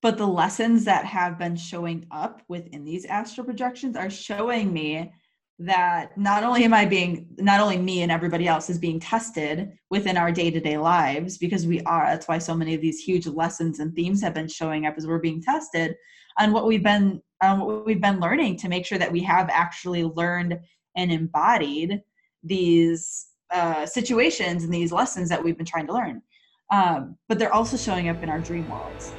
but the lessons that have been showing up within these astral projections are showing me that not only am I being, not only me and everybody else is being tested within our day to day lives, because we are, that's why so many of these huge lessons and themes have been showing up as we're being tested on what we've been, what we've been learning to make sure that we have actually learned and embodied these uh, situations and these lessons that we've been trying to learn. Um, but they're also showing up in our dream worlds.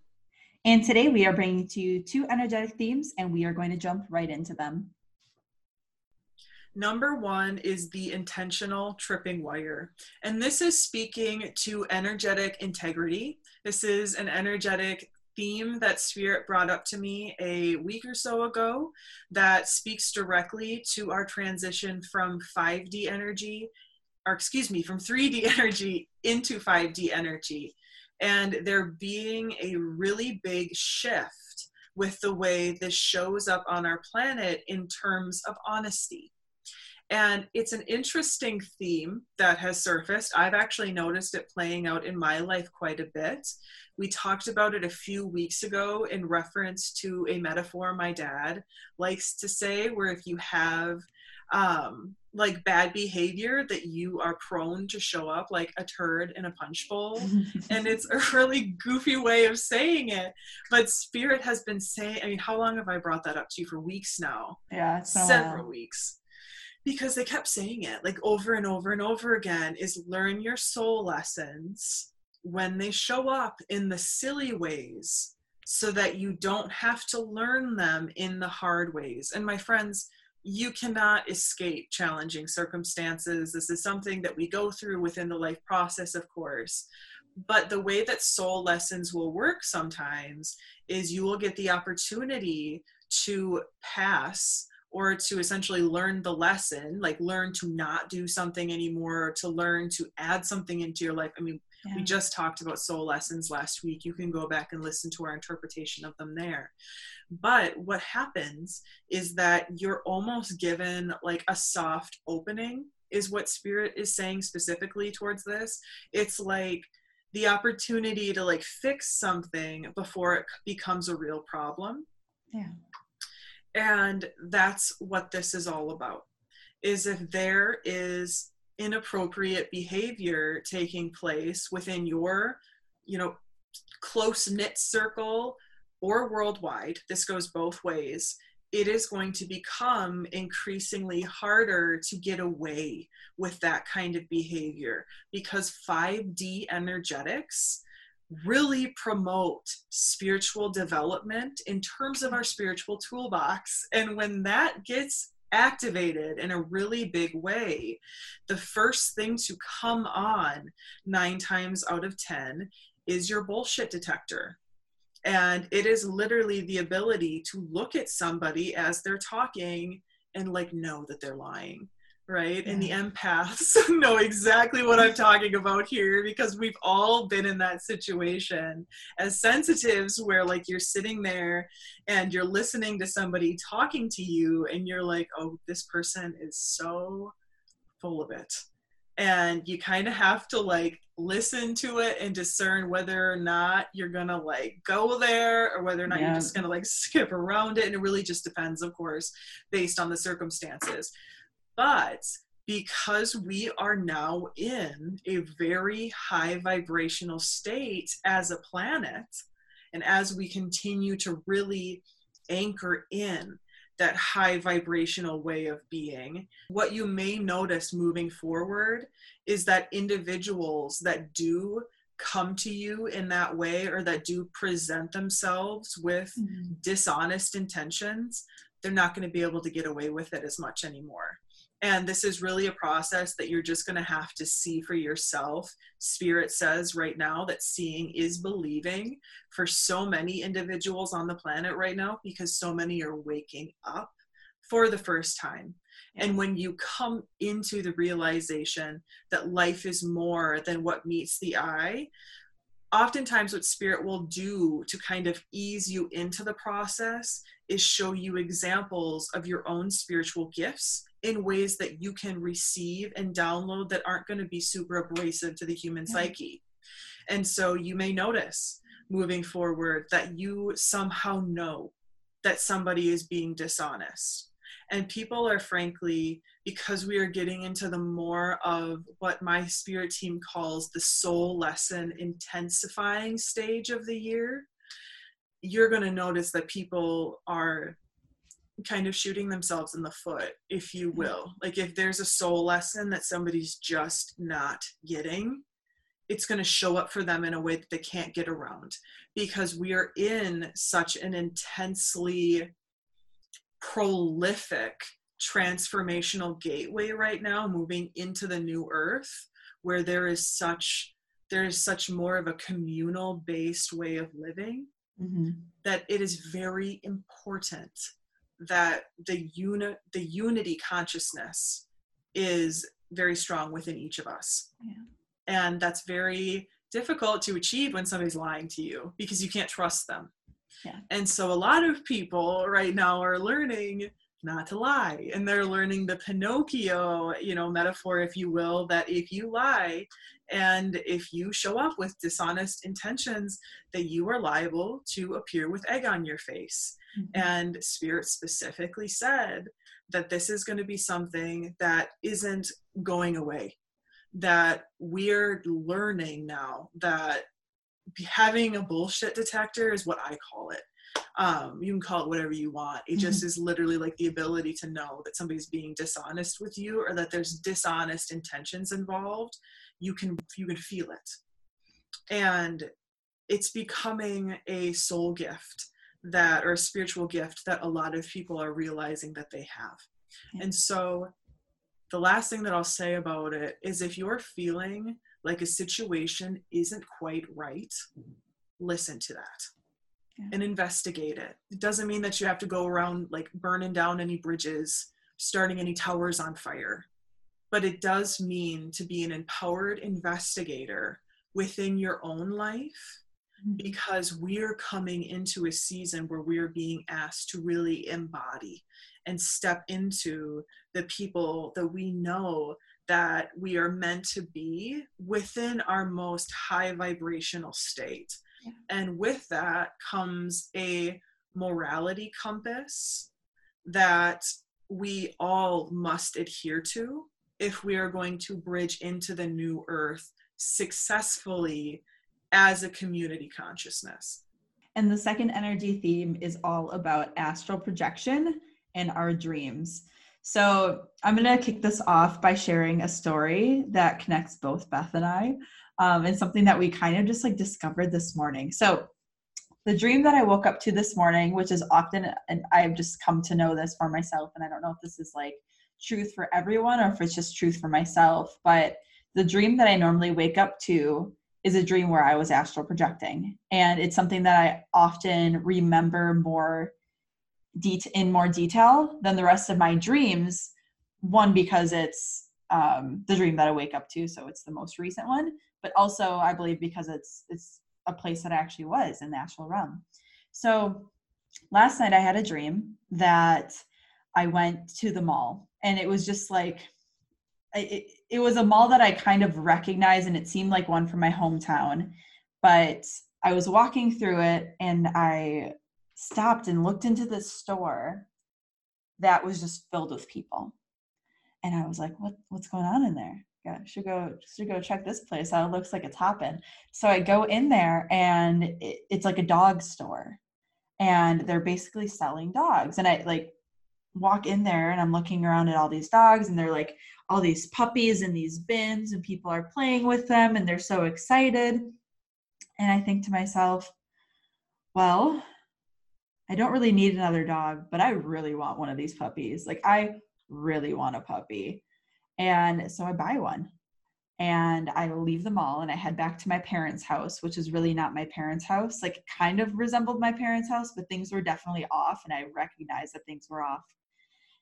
And today we are bringing to you two energetic themes, and we are going to jump right into them. Number one is the intentional tripping wire. And this is speaking to energetic integrity. This is an energetic theme that Spirit brought up to me a week or so ago that speaks directly to our transition from 5D energy, or excuse me, from 3D energy into 5D energy and there being a really big shift with the way this shows up on our planet in terms of honesty. And it's an interesting theme that has surfaced. I've actually noticed it playing out in my life quite a bit. We talked about it a few weeks ago in reference to a metaphor my dad likes to say, where if you have um, like bad behavior that you are prone to show up like a turd in a punch bowl. And it's a really goofy way of saying it but spirit has been saying i mean how long have i brought that up to you? For weeks now. Yeah several weeks. Because they kept saying it like over and over and over again is learn your soul lessons when they show up in the silly ways so that you don't have to learn them in the hard ways. And my friends you cannot escape challenging circumstances. This is something that we go through within the life process, of course. But the way that soul lessons will work sometimes is you will get the opportunity to pass or to essentially learn the lesson, like learn to not do something anymore, or to learn to add something into your life. I mean, yeah. we just talked about soul lessons last week. You can go back and listen to our interpretation of them there. But what happens is that you're almost given like a soft opening, is what Spirit is saying specifically towards this. It's like the opportunity to like fix something before it becomes a real problem. Yeah. And that's what this is all about. Is if there is inappropriate behavior taking place within your, you know, close knit circle or worldwide, this goes both ways, it is going to become increasingly harder to get away with that kind of behavior because 5D energetics really promote spiritual development in terms of our spiritual toolbox. And when that gets activated in a really big way, the first thing to come on nine times out of 10 is your bullshit detector. And it is literally the ability to look at somebody as they're talking and like know that they're lying right? And the empaths know exactly what I'm talking about here because we've all been in that situation as sensitives where like you're sitting there and you're listening to somebody talking to you and you're like, oh, this person is so full of it and you kind of have to like listen to it and discern whether or not you're gonna like go there or whether or not yeah. you're just gonna like skip around it and it really just depends of course based on the circumstances but because we are now in a very high vibrational state as a planet and as we continue to really anchor in that high vibrational way of being. What you may notice moving forward is that individuals that do come to you in that way or that do present themselves with mm-hmm. dishonest intentions, they're not going to be able to get away with it as much anymore. And this is really a process that you're just going to have to see for yourself. Spirit says right now that seeing is believing for so many individuals on the planet right now because so many are waking up for the first time. And when you come into the realization that life is more than what meets the eye, oftentimes what spirit will do to kind of ease you into the process is show you examples of your own spiritual gifts in ways that you can receive and download that aren't going to be super abrasive to the human yeah. psyche. And so you may notice moving forward that you somehow know that somebody is being dishonest. And people are frankly, because we are getting into the more of what my spirit team calls the soul lesson intensifying stage of the year, you're going to notice that people are kind of shooting themselves in the foot, if you will. Like if there's a soul lesson that somebody's just not getting, it's going to show up for them in a way that they can't get around because we are in such an intensely prolific transformational gateway right now moving into the new earth where there is such there is such more of a communal based way of living mm-hmm. that it is very important that the uni- the unity consciousness is very strong within each of us yeah. and that's very difficult to achieve when somebody's lying to you because you can't trust them yeah. and so a lot of people right now are learning not to lie and they're learning the pinocchio you know metaphor if you will that if you lie and if you show up with dishonest intentions that you are liable to appear with egg on your face mm-hmm. and spirit specifically said that this is going to be something that isn't going away that we're learning now that having a bullshit detector is what i call it. Um, you can call it whatever you want. It just mm-hmm. is literally like the ability to know that somebody's being dishonest with you or that there's dishonest intentions involved. You can you can feel it. And it's becoming a soul gift that or a spiritual gift that a lot of people are realizing that they have yeah. and so the last thing that i'll say about it is if you're feeling like a situation isn't quite right listen to that yeah. and investigate it it doesn't mean that you have to go around like burning down any bridges starting any towers on fire but it does mean to be an empowered investigator within your own life. Mm-hmm. because we're coming into a season where we're being asked to really embody and step into the people that we know that we are meant to be within our most high vibrational state. Yeah. And with that comes a morality compass that we all must adhere to if we are going to bridge into the new earth successfully as a community consciousness. And the second energy theme is all about astral projection and our dreams. So I'm going to kick this off by sharing a story that connects both Beth and I um, and something that we kind of just like discovered this morning. So the dream that I woke up to this morning, which is often, and I've just come to know this for myself, and I don't know if this is like truth for everyone or if it's just truth for myself. But the dream that I normally wake up to is a dream where I was astral projecting. And it's something that I often remember more in more detail than the rest of my dreams. One, because it's um, the dream that I wake up to, so it's the most recent one. But also, I believe because it's it's a place that I actually was in the astral realm. So last night I had a dream that I went to the mall and it was just like it, it was a mall that I kind of recognized and it seemed like one from my hometown. But I was walking through it and I stopped and looked into this store that was just filled with people. And I was like, what what's going on in there? Yeah, should go should go check this place out. It looks like it's hopping. So I go in there and it, it's like a dog store. And they're basically selling dogs. And I like walk in there and I'm looking around at all these dogs and they're like all these puppies in these bins and people are playing with them and they're so excited. And I think to myself, well, I don't really need another dog, but I really want one of these puppies. Like I really want a puppy. And so I buy one and I leave the mall and I head back to my parents' house, which is really not my parents' house. Like, kind of resembled my parents' house, but things were definitely off, and I recognized that things were off.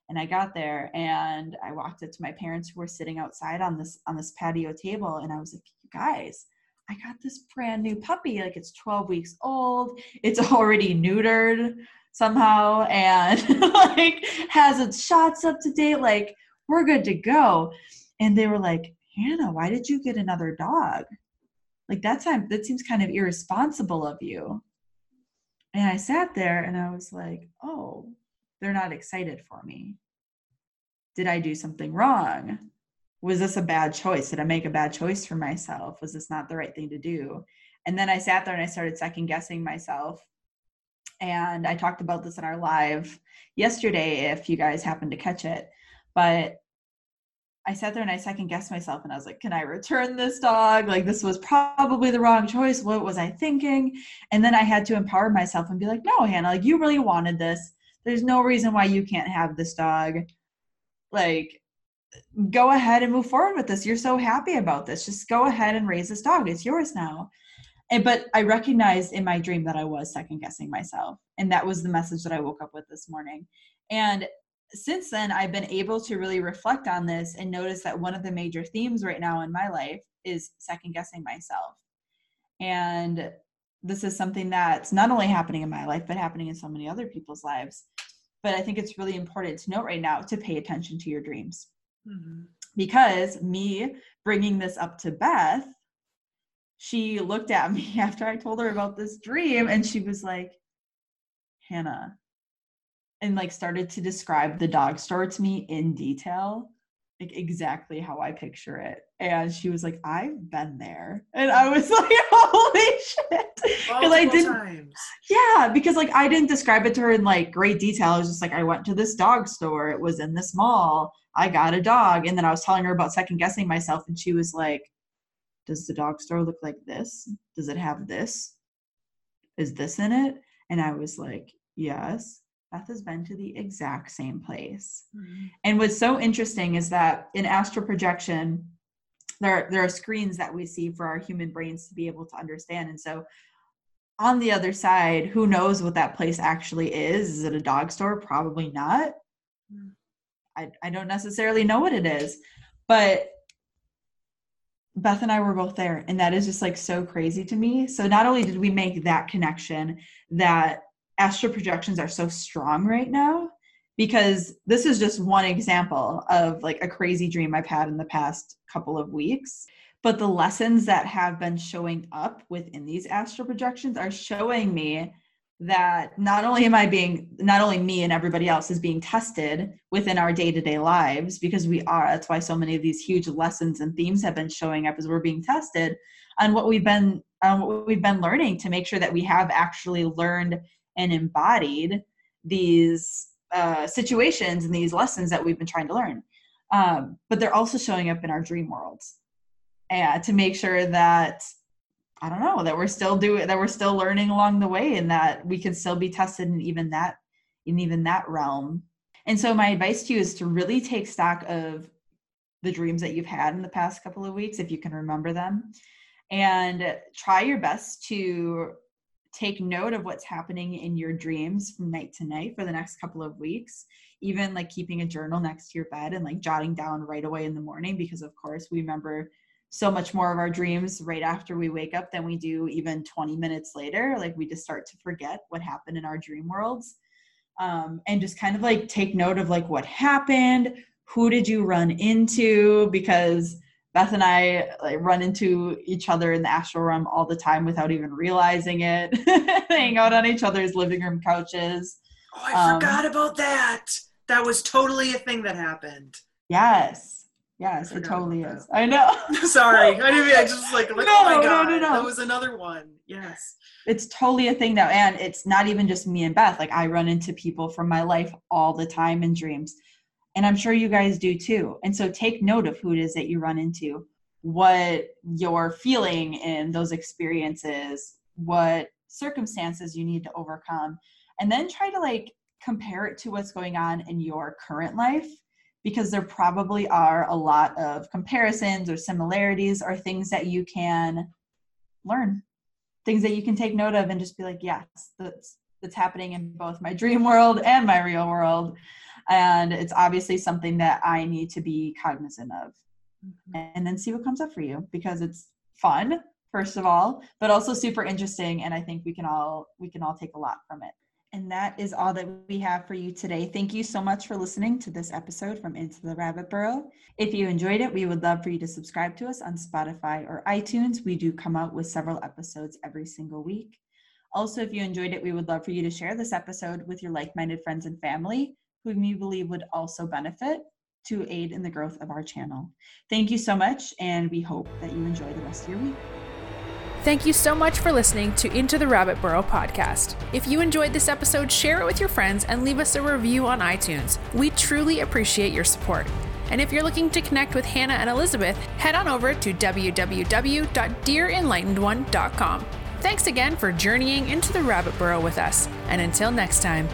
And I got there and I walked up to my parents who were sitting outside on this on this patio table, and I was like, "You guys, I got this brand new puppy. Like, it's 12 weeks old. It's already neutered somehow, and like has its shots up to date. Like, we're good to go." And they were like, Hannah, why did you get another dog? Like that time, that seems kind of irresponsible of you. And I sat there and I was like, oh, they're not excited for me. Did I do something wrong? Was this a bad choice? Did I make a bad choice for myself? Was this not the right thing to do? And then I sat there and I started second guessing myself. And I talked about this in our live yesterday, if you guys happened to catch it. But I sat there and I second guessed myself and I was like, can I return this dog? Like, this was probably the wrong choice. What was I thinking? And then I had to empower myself and be like, no, Hannah, like, you really wanted this. There's no reason why you can't have this dog. Like, go ahead and move forward with this. You're so happy about this. Just go ahead and raise this dog. It's yours now. And, but I recognized in my dream that I was second guessing myself. And that was the message that I woke up with this morning. And since then, I've been able to really reflect on this and notice that one of the major themes right now in my life is second guessing myself. And this is something that's not only happening in my life, but happening in so many other people's lives. But I think it's really important to note right now to pay attention to your dreams. Mm-hmm. Because me bringing this up to Beth, she looked at me after I told her about this dream and she was like, Hannah, and like started to describe the dog store to me in detail like exactly how I picture it. And she was like, I've been there. And I was like, holy shit. Because I didn't times. Yeah, because like I didn't describe it to her in like great detail. I was just like, I went to this dog store. It was in this mall. I got a dog. And then I was telling her about second guessing myself, and she was like, Does the dog store look like this? Does it have this? Is this in it? And I was like, Yes. Beth has been to the exact same place. Mm-hmm. And what's so interesting is that in astral projection, there, there are screens that we see for our human brains to be able to understand. And so on the other side, who knows what that place actually is? Is it a dog store? Probably not. Mm-hmm. I, I don't necessarily know what it is. But Beth and I were both there, and that is just like so crazy to me. So not only did we make that connection that astral projections are so strong right now because this is just one example of like a crazy dream I've had in the past couple of weeks. But the lessons that have been showing up within these astral projections are showing me that not only am I being, not only me and everybody else is being tested within our day to day lives, because we are, that's why so many of these huge lessons and themes have been showing up as we're being tested on what we've been, on what we've been learning to make sure that we have actually learned and embodied these uh, situations and these lessons that we've been trying to learn. Um, but they're also showing up in our dream worlds to make sure that I don't know that we're still doing that we're still learning along the way and that we can still be tested in even that in even that realm. And so my advice to you is to really take stock of the dreams that you've had in the past couple of weeks if you can remember them and try your best to take note of what's happening in your dreams from night to night for the next couple of weeks even like keeping a journal next to your bed and like jotting down right away in the morning because of course we remember so much more of our dreams right after we wake up than we do even 20 minutes later. Like we just start to forget what happened in our dream worlds. Um, and just kind of like take note of like what happened who did you run into? Because Beth and I like run into each other in the astral realm all the time without even realizing it. Hang out on each other's living room couches. Oh, I um, forgot about that. That was totally a thing that happened. Yes. Yes, it totally is. I know. Sorry. I didn't I just like, like no, oh my god. No, no, no. That was another one. Yes. It's totally a thing now. And it's not even just me and Beth. Like I run into people from my life all the time in dreams and I'm sure you guys do too. And so take note of who it is that you run into, what you're feeling in those experiences, what circumstances you need to overcome, and then try to like compare it to what's going on in your current life because there probably are a lot of comparisons or similarities or things that you can learn, things that you can take note of and just be like, yes, that's that's happening in both my dream world and my real world. And it's obviously something that I need to be cognizant of. Mm-hmm. And then see what comes up for you because it's fun, first of all, but also super interesting. And I think we can all we can all take a lot from it. And that is all that we have for you today. Thank you so much for listening to this episode from Into the Rabbit Burrow. If you enjoyed it, we would love for you to subscribe to us on Spotify or iTunes. We do come out with several episodes every single week. Also, if you enjoyed it, we would love for you to share this episode with your like minded friends and family whom you believe would also benefit to aid in the growth of our channel. Thank you so much, and we hope that you enjoy the rest of your week. Thank you so much for listening to Into the Rabbit Burrow podcast. If you enjoyed this episode, share it with your friends and leave us a review on iTunes. We truly appreciate your support. And if you're looking to connect with Hannah and Elizabeth, head on over to www.dearenlightenedone.com. Thanks again for journeying into the rabbit burrow with us, and until next time,